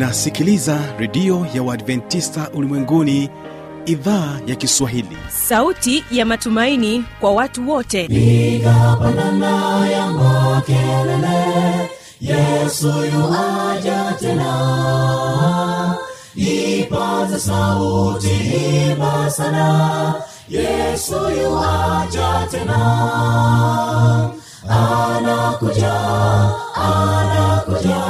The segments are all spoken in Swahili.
unasikiliza redio ya uadventista ulimwenguni idhaa ya kiswahili. Sauti ya matumaini kwa watu wote. Piga pandana ya makelele yesu yuaja tena. Ipaze sauti himba sana yesu yuaja tena. Anakuja anakuja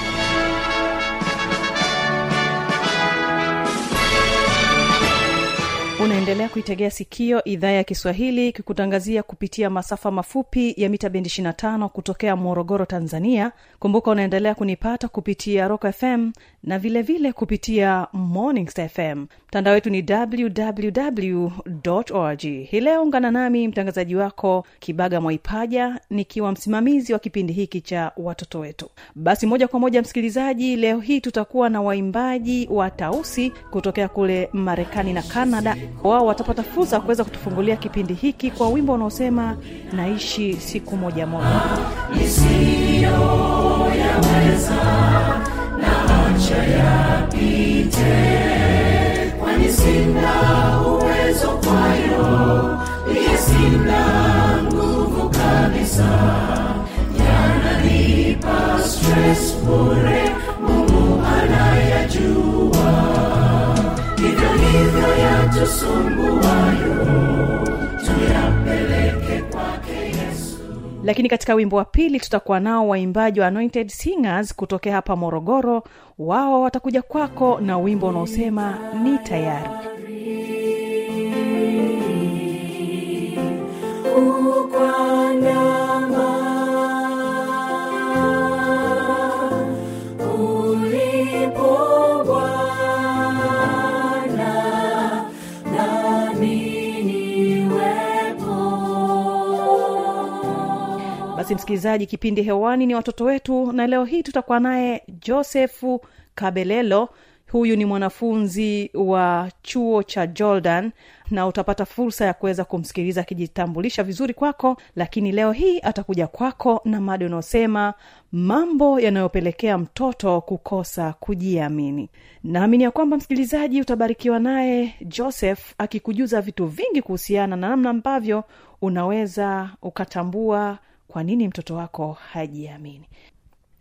unaendelea kuitegea sikio idhaa ya kiswahili kikutangazia kupitia masafa mafupi ya mita bendi 25 kutokea morogoro tanzania. Kumbuka unaendelea kunipata kupitia rock fm na vilevile vile kupitia morning fm mtandao wetu ni www org. Hii leo ungana nami mtangazaji wako kibaga mwaipaja nikiwa msimamizi wa kipindi hiki cha watoto wetu. Basi moja kwa moja msikilizaji leo hii tutakuwa na waimbaji wa tausi kutokea kule marekani na canada. Wao watapata fursa ya kuweza kutufungulia kipindi hiki kwa wimbo unaosema naishi siku moja moja. Kwani sina uwezo kwayo iye sina nguvu kabisa. Yananipa lakini katika wimbo wa pili tutakuwa nao waimbaji wa anointed singers kutokea hapa morogoro. Wao watakuja kwako na wimbo unaosema ni tayari. Ukwandama basi msikilizaji kipindi hewani ni watoto wetu na leo hii tutakuwa naye josefu kabelelo. Huyu ni mwanafunzi wa chuo cha jordan na utapata fursa ya kuweza kumsikiliza akijitambulisha vizuri kwako lakini leo hii atakuja kwako na mada unaosema mambo yanayopelekea mtoto kukosa kujiamini. Naamini ya kwamba msikilizaji utabarikiwa naye joseph akikujuza vitu vingi kuhusiana na namna ambavyo unaweza ukatambua kwa nini mtoto wako hajiamini.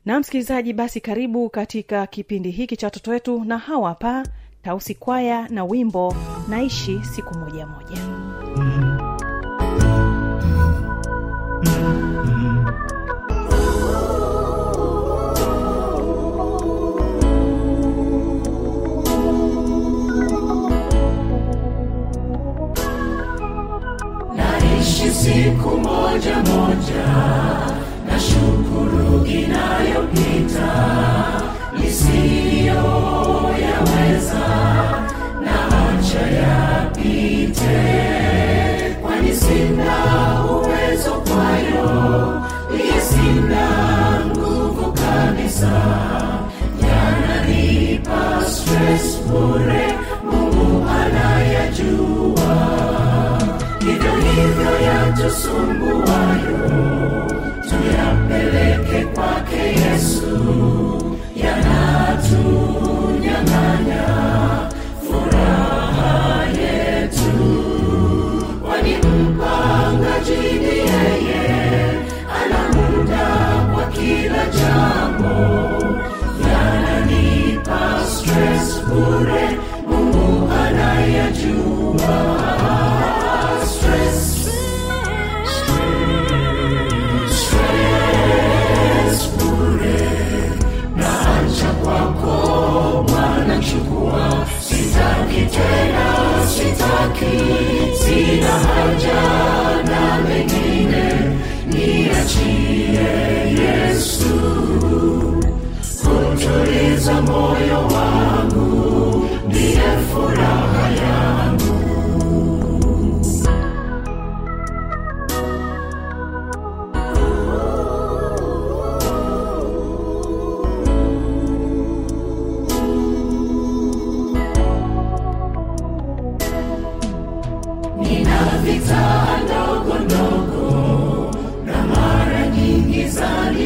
Na msikilizaji basi karibu katika kipindi hiki cha watoto wetu na hawa hapa tausi kwaya na wimbo naishi siku moja moja naishi siku moja moja. Na shukuru inayopita nisiyoyaweza na acha yapite. Kwani sina uwezo kwayo iye sina nguvu kabisa. Yananipa stress bure yatusumbuayo tuyapeleke kwake yesu. Yanatunyang'anya furaha yetu. Kwani mpangaji yeye ana muda kwa kila jambo. Yananipa stress bure sitaki sina haja na mengine niachie yesu. Kutuliza moyo wangu ndiye furaha yangu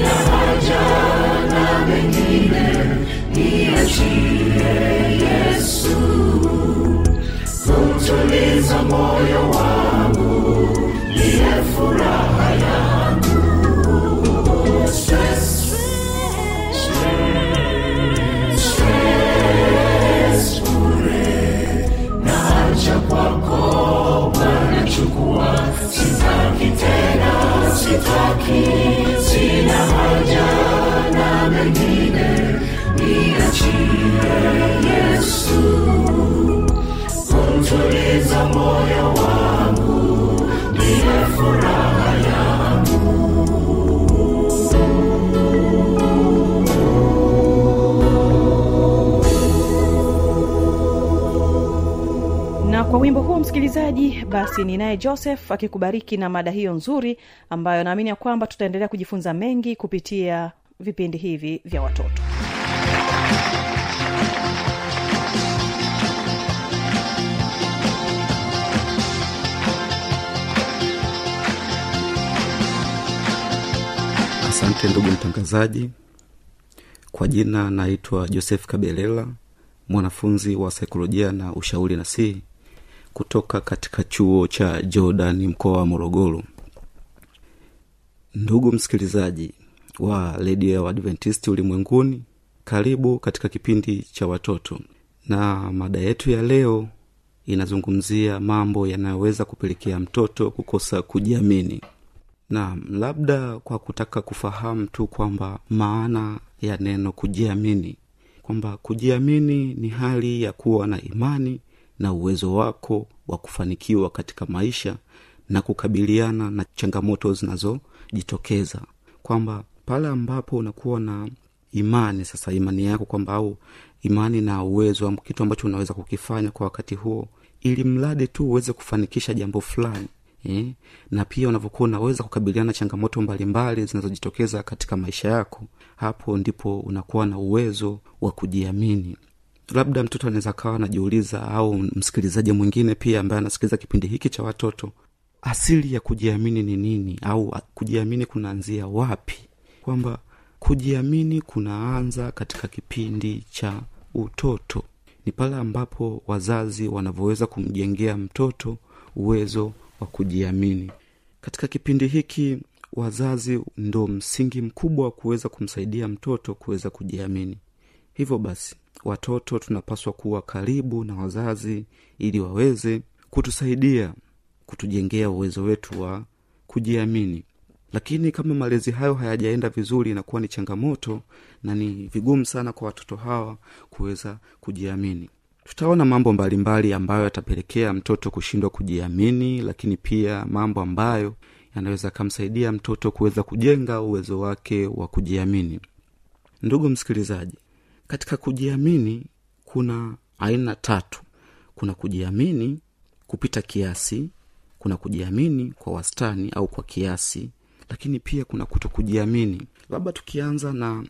sina haja na mengine niachie yesu kumtuliza moyo basi ninaye joseph akikubariki na mada hiyo nzuri ambayo naamini ya kwamba tutaendelea kujifunza mengi kupitia vipindi hivi vya watoto. Asante ndugu mtangazaji. Kwa jina naitwa joseph kabelela mwanafunzi wa saikolojia na ushauri na si kutoka katika chuo cha jordan mkoa wa morogoro. Ndugu msikilizaji wa redio ya uadventisti ulimwenguni karibu katika kipindi cha watoto. Na mada yetu ya leo inazungumzia mambo yanayoweza kupelekea mtoto kukosa kujiamini. Nam labda kwa kutaka kufahamu tu kwamba maana ya neno kujiamini. Kwamba kujiamini ni hali ya kuwa na imani na uwezo wako wa kufanikiwa katika maisha na kukabiliana na changamoto zinazojitokeza kwamba pale ambapo unakuwa na imani sasa imani yako kwamba au imani na uwezo kitu ambacho unaweza kukifanya kwa wakati huo ili mradi tu uweze kufanikisha jambo fulani eh? na pia unavyokuwa unaweza kukabiliana na changamoto mbalimbali zinazojitokeza katika maisha yako hapo ndipo unakuwa na uwezo wa kujiamini labda mtoto anaweza kawa anajiuliza au msikilizaji mwingine pia ambaye anasikiliza kipindi hiki cha watoto asili ya kujiamini ni nini? Au kujiamini kunaanzia wapi? Kwamba kujiamini kunaanza katika kipindi cha utoto. Ni pale ambapo wazazi wanavyoweza kumjengea mtoto uwezo wa kujiamini. Katika kipindi hiki wazazi ndo msingi mkubwa wa kuweza kumsaidia mtoto kuweza kujiamini. Hivyo basi watoto tunapaswa kuwa karibu na wazazi ili waweze kutusaidia kutujengea uwezo wetu wa kujiamini. Lakini kama malezi hayo hayajaenda vizuri inakuwa ni changamoto na ni vigumu sana kwa watoto hawa kuweza kujiamini. Tutaona mambo mbalimbali mbali ambayo yatapelekea mtoto kushindwa kujiamini lakini pia mambo ambayo yanaweza akamsaidia mtoto kuweza kujenga uwezo wake wa kujiamini. Ndugu msikilizaji katika kujiamini kuna aina tatu. Kuna kujiamini kupita kiasi kuna kujiamini kwa wastani au kwa kiasi lakini pia kuna kuto kujiamini labda tukianza na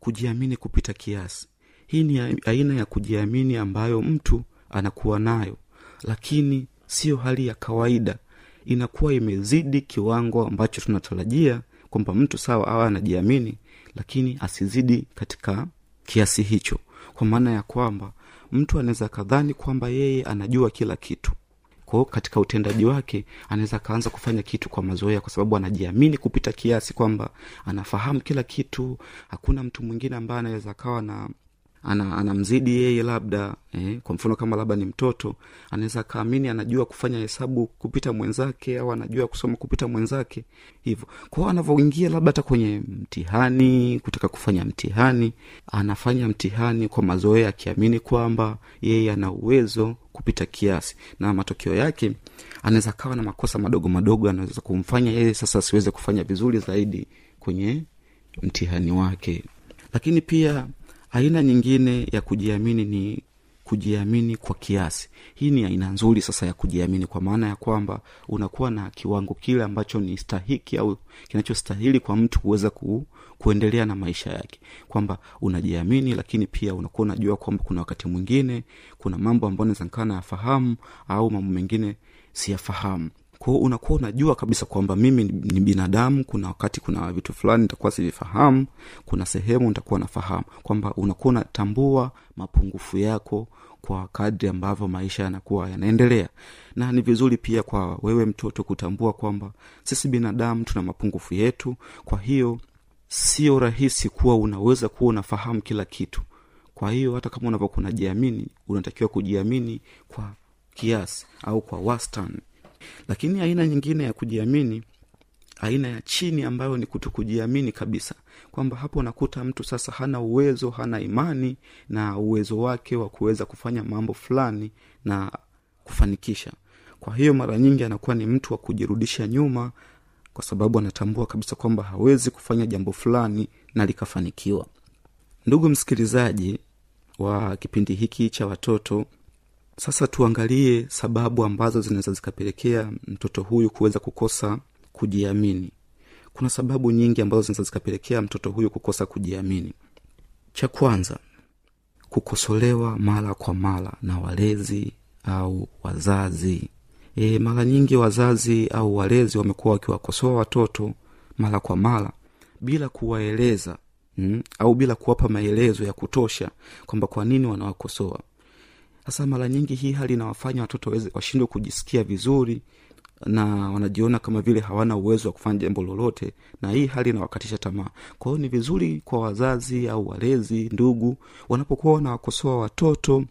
kujiamini kupita kiasi. Hii ni aina ya kujiamini ambayo mtu anakuwa nayo lakini siyo hali ya kawaida. Inakuwa imezidi kiwango ambacho tunatarajia kwamba mtu sawa awa anajiamini lakini asizidi katika kiasi hicho kwa maana ya kwamba mtu anaweza kadhani kwamba yeye anajua kila kitu. Kwao katika utendaji wake anaweza akaanza kufanya kitu kwa mazoea kwa sababu anajiamini kupita kiasi kwamba anafahamu kila kitu. Hakuna mtu mwingine ambaye anaweza akawa na ana, anamzidi yeye labda eh, kwa mfano kama labda ni mtoto anaweza akaamini anajua kufanya hesabu kupita mwenzake au anajua kusoma kupita mwenzake hivyo. Kwao anavyoingia labda hata kwenye mtihani kutaka kufanya mtihani anafanya mtihani kwa mazoea akiamini kwamba yeye ana uwezo kupita kiasi. Na matokeo yake anaweza kawa na makosa madogo madogo anaweza kumfanya yeye sasa asiweze kufanya vizuri zaidi kwenye mtihani wake. Lakini pia aina nyingine ya kujiamini ni kujiamini kwa kiasi. Hii ni aina nzuri sasa ya kujiamini kwa maana ya kwamba unakuwa na kiwango kile ambacho ni stahiki au kinachostahili kwa mtu kuweza ku, kuendelea na maisha yake. Kwamba unajiamini lakini pia unakuwa unajua kwamba kuna wakati mwingine kuna mambo ambayo naweza nikaa nayafahamu au mambo mengine siyafahamu kwao unakuwa unajua kabisa kwamba mimi ni binadamu kuna wakati kuna vitu fulani nitakuwa sivifahamu kuna sehemu nitakuwa nafahamu. Kwamba unakuwa unatambua mapungufu yako kwa kadri ambavyo maisha yanakuwa yanaendelea. Na ni vizuri pia kwa wewe mtoto kutambua kwamba sisi binadamu tuna mapungufu yetu. Kwa hiyo sio rahisi kuwa unaweza kuwa unafahamu kila kitu. Kwa hiyo hata kama unavyokuwa unajiamini unatakiwa kujiamini kwa kiasi au kwa wastani lakini aina nyingine ya kujiamini aina ya chini ambayo ni kuto kujiamini kabisa kwamba hapo unakuta mtu sasa hana uwezo hana imani na uwezo wake wa kuweza kufanya mambo fulani na kufanikisha. Kwa hiyo mara nyingi anakuwa ni mtu wa kujirudisha nyuma kwa sababu anatambua kabisa kwamba hawezi kufanya jambo fulani na likafanikiwa. Ndugu msikilizaji wa kipindi hiki cha watoto sasa tuangalie sababu ambazo zinaweza zikapelekea mtoto huyu kuweza kukosa kujiamini. Kuna sababu nyingi ambazo zinaweza zikapelekea mtoto huyu kukosa kujiamini. Cha kwanza kukosolewa mara kwa mara na walezi au wazazi. E, mara nyingi wazazi au walezi wamekuwa wakiwakosoa watoto mara kwa mara bila kuwaeleza mm, au bila kuwapa maelezo ya kutosha kwamba kwa nini wanawakosoa sasa mara nyingi hii hali inawafanya watoto washindwe kujisikia vizuri na wanajiona kama vile hawana uwezo wa kufanya jambo lolote na hii hali inawakatisha tamaa. Kwa hiyo ni vizuri kwa wazazi au walezi ndugu wanapokuwa wanawakosoa watoto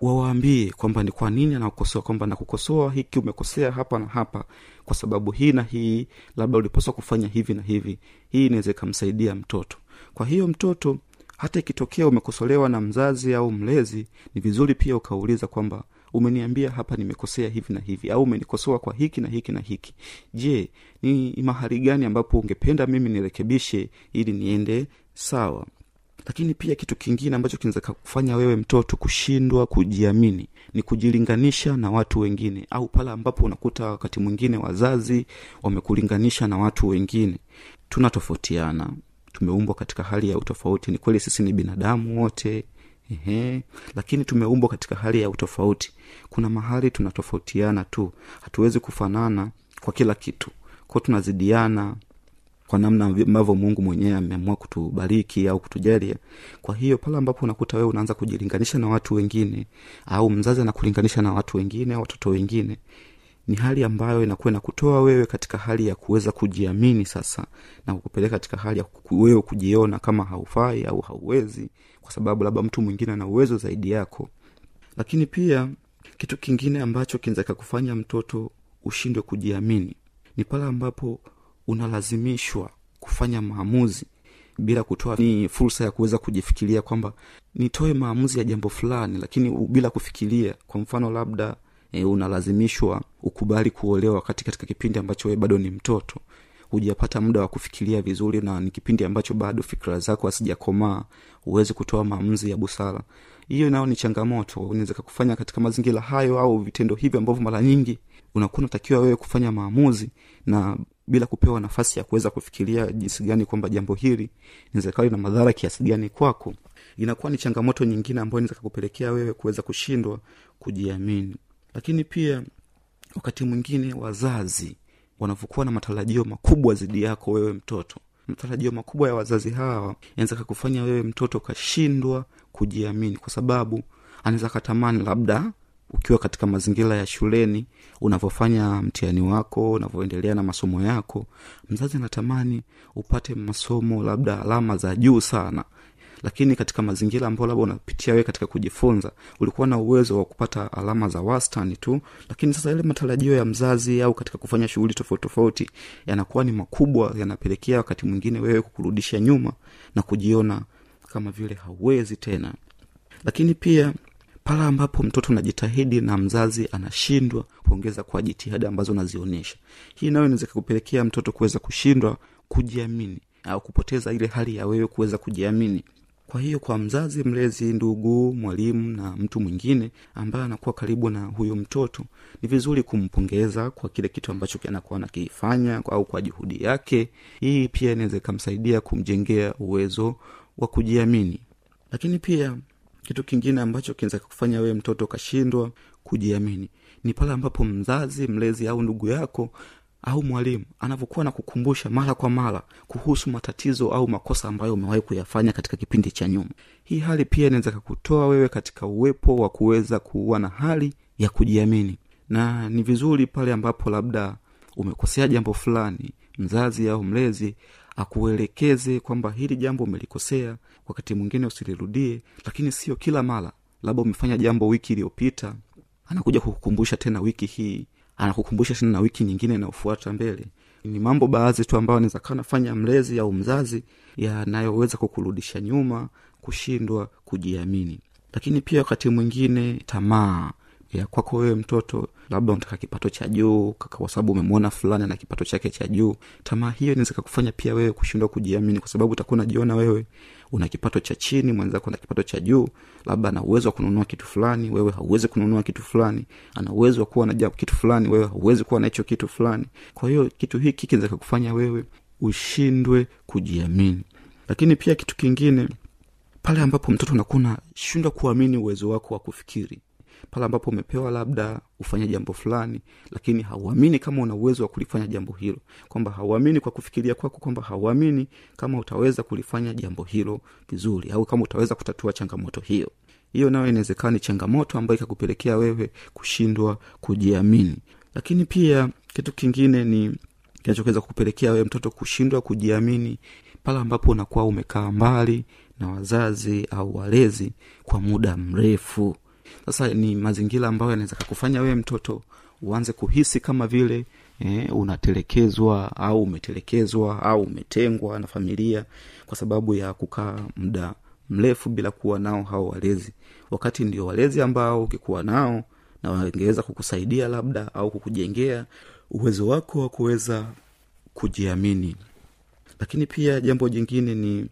wawaambie kwamba ni kwa nini anakosoa, kwamba nakukosoa hiki umekosea hapa na hapa kwa sababu hii na hii labda ulipaswa kufanya hivi na hivi. Hii inaweza ikamsaidia mtoto. Kwa hiyo mtoto hata ikitokea umekosolewa na mzazi au mlezi ni vizuri pia ukauliza kwamba umeniambia hapa nimekosea hivi na hivi au umenikosoa kwa hiki na hiki na hiki. Je ni mahali gani ambapo ungependa mimi nirekebishe ili niende sawa? Lakini pia kitu kingine ambacho kinaweza kufanya wewe mtoto kushindwa kujiamini ni kujilinganisha na watu wengine au pale ambapo unakuta wakati mwingine wazazi wamekulinganisha na watu wengine. Tunatofautiana tumeumbwa katika hali ya utofauti. Ni kweli sisi ni binadamu wote Ehe, lakini tumeumbwa katika hali ya utofauti. Kuna mahali tunatofautiana tu. Hatuwezi kufanana kwa kila kitu. Kwao tunazidiana kwa namna ambavyo mungu mwenyewe ameamua kutubariki au kutujalia. Kwa hiyo pale ambapo unakuta wewe unaanza kujilinganisha na watu wengine au mzazi anakulinganisha na watu wengine au watoto wengine ni hali ambayo inakuwa inakutoa wewe katika hali ya kuweza kujiamini sasa na kukupeleka katika hali ya wewe kujiona kama haufai au hauwezi kwa sababu labda mtu mwingine ana uwezo zaidi yako. Lakini pia kitu kingine ambacho kinaweza kufanya mtoto ushindwe kujiamini ni pale ambapo unalazimishwa kufanya maamuzi bila kutoa ni fursa ya kuweza kujifikiria kwamba nitoe maamuzi ya jambo fulani lakini bila kufikiria. Kwa mfano labda e, unalazimishwa ukubali kuolewa wakati katika kipindi ambacho wewe bado ni mtoto. Hujapata muda wa kufikiria vizuri na ni kipindi ambacho bado fikira zako hazijakomaa huwezi kutoa maamuzi ya busara. Hiyo nayo ni changamoto. Unaweza kufanya katika mazingira hayo au vitendo hivi ambavyo mara nyingi unakuwa unatakiwa wewe kufanya maamuzi na bila kupewa nafasi ya kuweza kufikiria jinsi gani kwamba jambo hili inaweza na madhara kiasi gani kwako. Inakuwa ni changamoto nyingine ambayo inaweza kakupelekea wewe kuweza kushindwa kujiamini lakini pia wakati mwingine wazazi wanavyokuwa na matarajio makubwa zidi yako wewe mtoto. Matarajio makubwa ya wazazi hawa yanaweza kakufanya wewe mtoto ukashindwa kujiamini kwa sababu anaweza katamani labda ukiwa katika mazingira ya shuleni unavyofanya mtihani wako unavyoendelea na masomo yako mzazi anatamani upate masomo labda alama za juu sana lakini katika mazingira ambayo labda unapitia wewe katika kujifunza ulikuwa na uwezo wa kupata alama za wastani tu lakini sasa yale matarajio ya mzazi au katika kufanya shughuli tofauti tofauti yanakuwa ni makubwa yanapelekea wakati mwingine wewe kukurudisha nyuma na kujiona kama vile hauwezi tena. Lakini pia pale ambapo mtoto unajitahidi na mzazi anashindwa kuongeza kwa jitihada ambazo unazionyesha hii nayo inaweza kupelekea mtoto kuweza kushindwa kujiamini au kupoteza ile hali ya wewe kuweza kujiamini kwa hiyo kwa mzazi mlezi ndugu mwalimu na mtu mwingine ambaye anakuwa karibu na huyu mtoto ni vizuri kumpongeza kwa kile kitu ambacho anakuwa anakifanya au kwa juhudi yake. Hii pia inaweza ikamsaidia kumjengea uwezo wa kujiamini. Lakini pia kitu kingine ambacho kinaweza kufanya wewe mtoto ukashindwa kujiamini ni pale ambapo mzazi mlezi au ndugu yako au mwalimu anavyokuwa na kukumbusha mara kwa mara kuhusu matatizo au makosa ambayo umewahi kuyafanya katika kipindi cha nyuma. Hii hali pia inaweza kakutoa wewe katika uwepo wa kuweza kuwa na hali ya kujiamini. Na ni vizuri pale ambapo labda umekosea jambo fulani mzazi au mlezi akuelekeze kwamba hili jambo umelikosea wakati mwingine usilirudie lakini sio kila mara. Labda umefanya jambo wiki iliyopita anakuja kukukumbusha tena wiki hii anakukumbusha tena na wiki nyingine inayofuata mbele. Ni mambo baadhi tu ambayo anaweza kaa nafanya mlezi au mzazi yanayoweza kukurudisha nyuma kushindwa kujiamini. Lakini pia wakati mwingine tamaa ya kwako wewe mtoto labda unataka kipato cha juu kwa sababu umemwona fulani na kipato chake cha juu. Tamaa hiyo inaweza kakufanya pia wewe kushindwa kujiamini kwa sababu utakuwa unajiona wewe una kipato cha chini mwenzako na kipato cha juu labda ana uwezo wa kununua kitu fulani wewe hauwezi kununua kitu fulani ana uwezo wa kuwa na kitu fulani wewe hauwezi kuwa na hicho kitu fulani. Kwa hiyo kitu hiki kinaweza kakufanya wewe ushindwe kujiamini. Lakini pia kitu kingine pale ambapo mtoto unakuwa unashindwa kuamini uwezo wako wa kufikiri pale ambapo umepewa labda ufanye jambo fulani lakini hauamini kama una uwezo wa kulifanya jambo hilo. Kwamba hauamini kwa kufikiria kwako kwamba hauamini kama utaweza kulifanya jambo hilo vizuri au kama utaweza kutatua changamoto hiyo. Hiyo nayo inawezekana ni changamoto ambayo ikakupelekea wewe kushindwa kujiamini. Lakini pia kitu kingine ni kinachoweza kupelekea wewe mtoto kushindwa kujiamini pale ambapo unakuwa umekaa mbali na wazazi au walezi kwa muda mrefu sasa ni mazingira ambayo yanaweza kakufanya wewe mtoto uanze kuhisi kama vile eh, unatelekezwa au umetelekezwa au umetengwa na familia kwa sababu ya kukaa muda mrefu bila kuwa nao hao walezi. Wakati ndio walezi ambao ukikuwa nao na wangeweza kukusaidia labda au kukujengea uwezo wako wa kuweza kujiamini. Lakini pia jambo jingine ni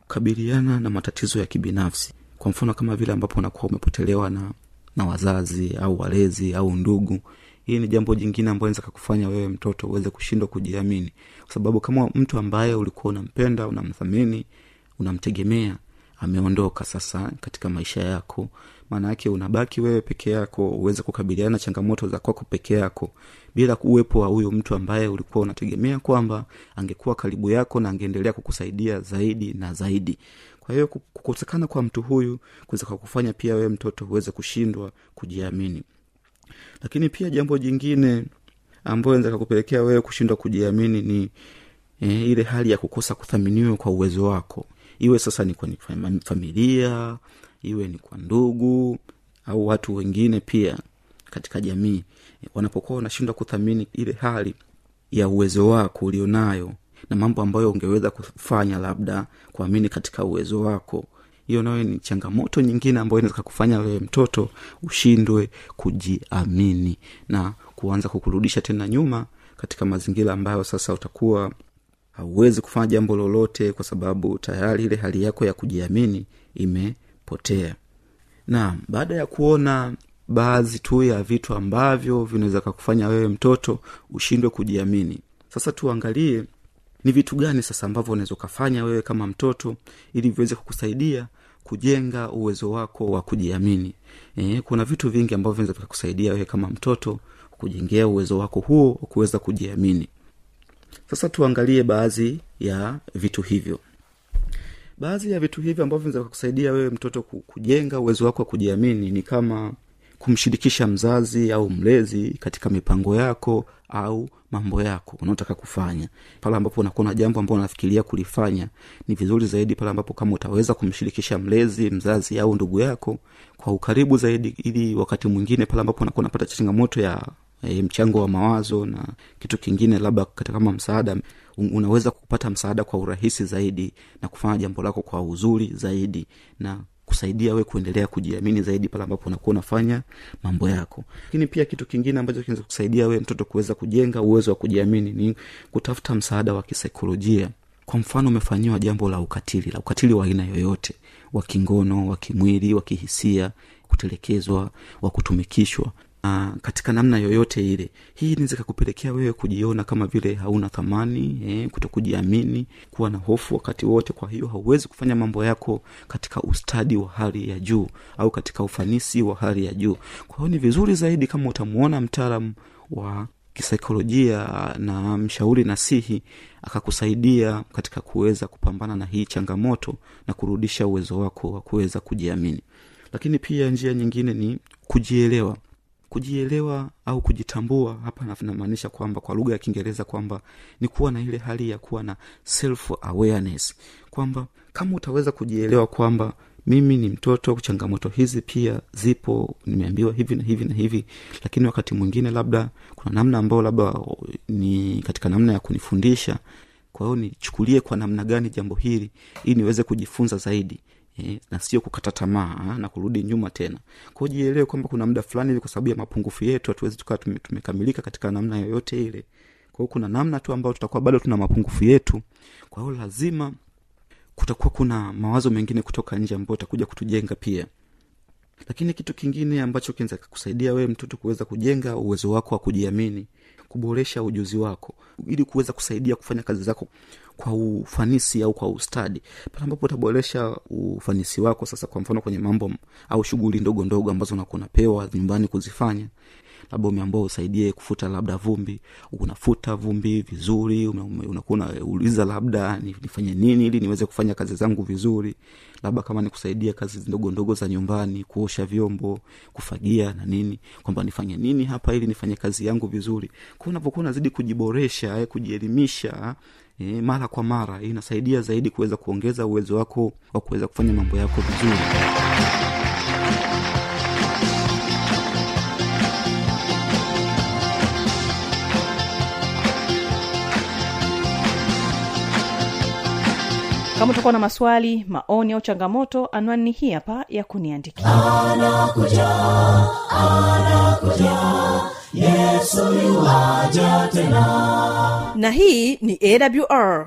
kukabiliana na matatizo ya kibinafsi kwa mfano kama vile ambapo unakuwa umepotelewa na na wazazi au walezi au ndugu hii ni jambo jingine ambayo naweza kakufanya wewe mtoto uweze kushindwa kujiamini. Kwa sababu kama mtu ambaye ulikuwa unampenda unamthamini unamtegemea ameondoka sasa katika maisha yako maana yake unabaki wewe peke yako uweze kukabiliana na changamoto za kwako peke yako bila uwepo wa huyo mtu ambaye ulikuwa unategemea kwamba angekuwa karibu yako na angeendelea kukusaidia zaidi na zaidi kwa hiyo kukosekana kwa mtu huyu kuweza kufanya pia wewe mtoto uweze kushindwa kujiamini. Lakini pia jambo jingine ambayo naweza kakupelekea wewe kushindwa kujiamini ni eh, ile hali ya kukosa kuthaminiwa kwa uwezo wako. Iwe sasa ni kwa familia iwe ni kwa ndugu au watu wengine pia katika jamii wanapokuwa wanashindwa kuthamini ile hali ya uwezo wako ulionayo na mambo ambayo ungeweza kufanya labda kuamini katika uwezo wako. Hiyo nayo ni changamoto nyingine ambayo inaweza kufanya wewe mtoto ushindwe kujiamini na kuanza kukurudisha tena nyuma katika mazingira ambayo sasa utakuwa hauwezi kufanya jambo lolote kwa sababu tayari ile hali yako ya kujiamini imepotea. Na baada ya kuona baadhi tu ya vitu ambavyo vinaweza kakufanya wewe mtoto ushindwe kujiamini sasa tuangalie ni vitu gani sasa ambavyo unaweza ukafanya wewe kama mtoto ili viweze kukusaidia kujenga uwezo wako wa kujiamini? E, kuna vitu vingi ambavyo vinaweza vikakusaidia wewe kama mtoto kujengea uwezo wako huo wa kuweza kujiamini. Sasa tuangalie baadhi ya vitu hivyo. Baadhi ya vitu hivyo ambavyo vinaweza kusaidia wewe mtoto kujenga uwezo wako wa kujiamini ni kama kumshirikisha mzazi au mlezi katika mipango yako au mambo yako unaotaka kufanya. Pale ambapo unakuwa na jambo ambao unafikiria kulifanya ni vizuri zaidi pale ambapo kama utaweza kumshirikisha mlezi mzazi au ndugu yako kwa ukaribu zaidi ili wakati mwingine pale ambapo unakuwa unapata changamoto ya e, mchango wa mawazo na kitu kingine labda kama msaada unaweza kupata msaada kwa urahisi zaidi na kufanya jambo lako kwa uzuri zaidi na kusaidia we kuendelea kujiamini zaidi pale ambapo unakuwa unafanya mambo yako. Lakini pia kitu kingine ambacho kinaweza kusaidia we mtoto kuweza kujenga uwezo wa kujiamini ni kutafuta msaada wa kisaikolojia. Kwa mfano umefanyiwa jambo la ukatili la ukatili wa aina yoyote wa kingono wa kimwili wa kihisia kutelekezwa wa kutumikishwa Uh, katika namna yoyote ile. Hii inaweza kakupelekea wewe kujiona kama vile hauna thamani eh, kuto kujiamini kuwa na hofu wakati wote kwa hiyo hauwezi kufanya mambo yako katika ustadi wa hali ya juu au katika ufanisi wa hali ya juu. Kwa hiyo ni vizuri zaidi kama utamuona mtaalam wa kisaikolojia na mshauri nasihi akakusaidia katika kuweza kupambana na hii changamoto na kurudisha uwezo wako wa kuweza kujiamini. Lakini pia njia nyingine ni kujielewa kujielewa au kujitambua hapa namaanisha kwamba kwa lugha ya kiingereza kwamba ni kuwa na ile hali ya kuwa na self awareness kwamba kama utaweza kujielewa kwamba mimi ni mtoto changamoto hizi pia zipo nimeambiwa hivi na hivi na hivi lakini wakati mwingine labda kuna namna ambayo labda ni katika namna ya kunifundisha kwa hiyo nichukulie kwa namna gani jambo hili ili niweze kujifunza zaidi eh, na sio kukata tamaa na kurudi nyuma tena. Kwao jielewe kwamba kuna muda fulani hivi kwa sababu ya mapungufu yetu hatuwezi tukawa tumekamilika katika namna yoyote ile. Kwao kuna namna tu ambayo tutakuwa bado tuna mapungufu yetu. Kwa hiyo lazima kutakuwa kuna mawazo mengine kutoka nje ambayo itakuja kutujenga pia. Lakini kitu kingine ambacho kinaweza kusaidia wewe mtoto kuweza kujenga uwezo wako wa kujiamini kuboresha ujuzi wako ili kuweza kusaidia kufanya kazi zako kwa ufanisi au kwa ustadi. Pale ambapo utaboresha ufanisi wako sasa kwa mfano kwenye mambo au shughuli ndogo ndogo ambazo unakuwa nyumbani kuzifanya labda umeambao usaidie kufuta labda vumbi unafuta vumbi vizuri unakuwa unauliza labda nifanye nini ili niweze kufanya kazi zangu vizuri. Labda kama nikusaidia kazi ndogo ndogo za nyumbani kuosha vyombo kufagia na nini kwamba nifanye nini hapa ili nifanye kazi yangu vizuri. Kwa unapokuwa unazidi kujiboresha eh, kujielimisha eh, mara kwa mara inasaidia zaidi kuweza kuongeza uwezo wako wa kuweza kufanya mambo yako vizuri kama utakuwa na maswali maoni au changamoto anwani ni hii hapa ya kuniandikia. Anakuja anakuja yesu yuwaja tena. Na hii ni awr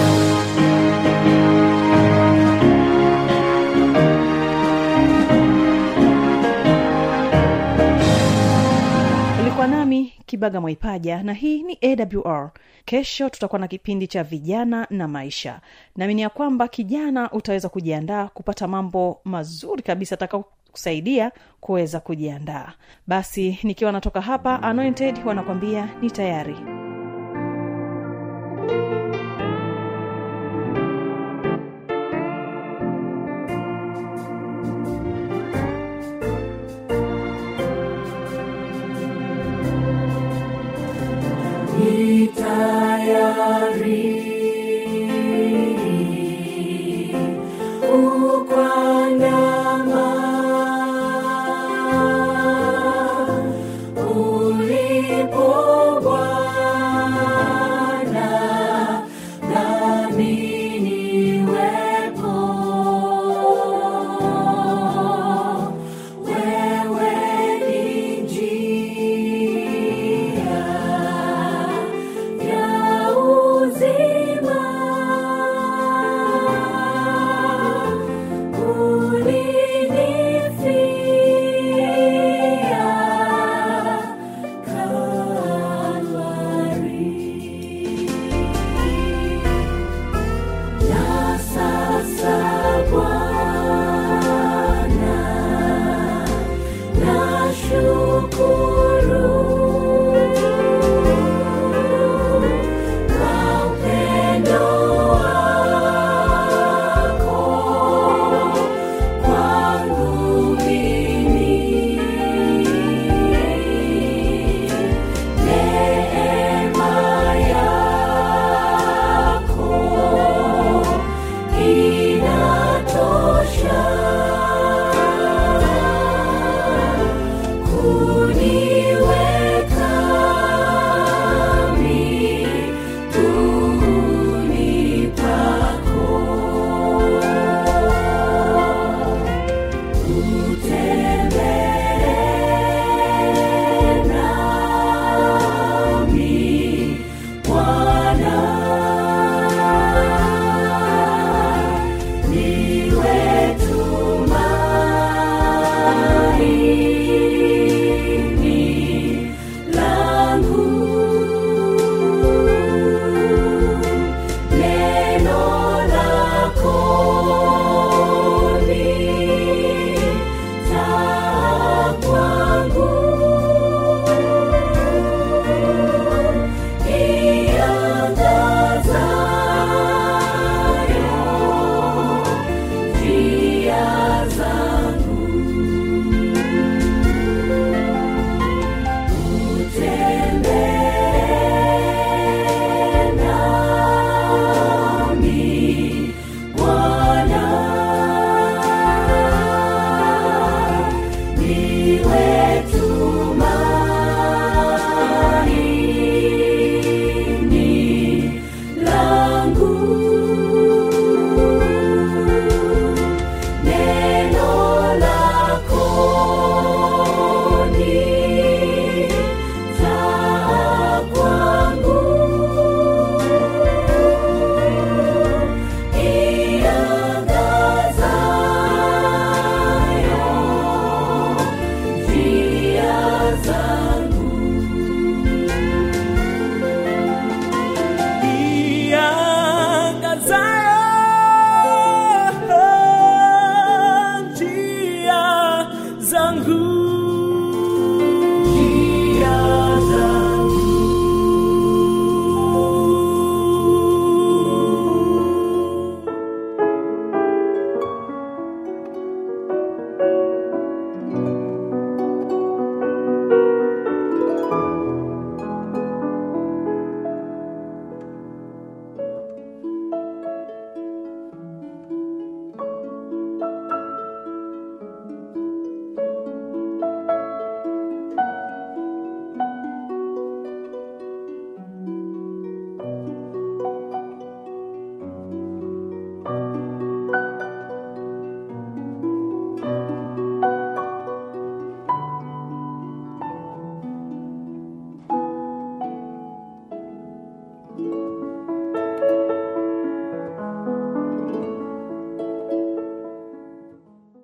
kibaga mwaipaja na hii ni awr kesho tutakuwa na kipindi cha vijana na maisha. Naamini ya kwamba kijana utaweza kujiandaa kupata mambo mazuri kabisa atakao kusaidia kuweza kujiandaa. Basi nikiwa natoka hapa anointed wanakwambia ni tayari tayari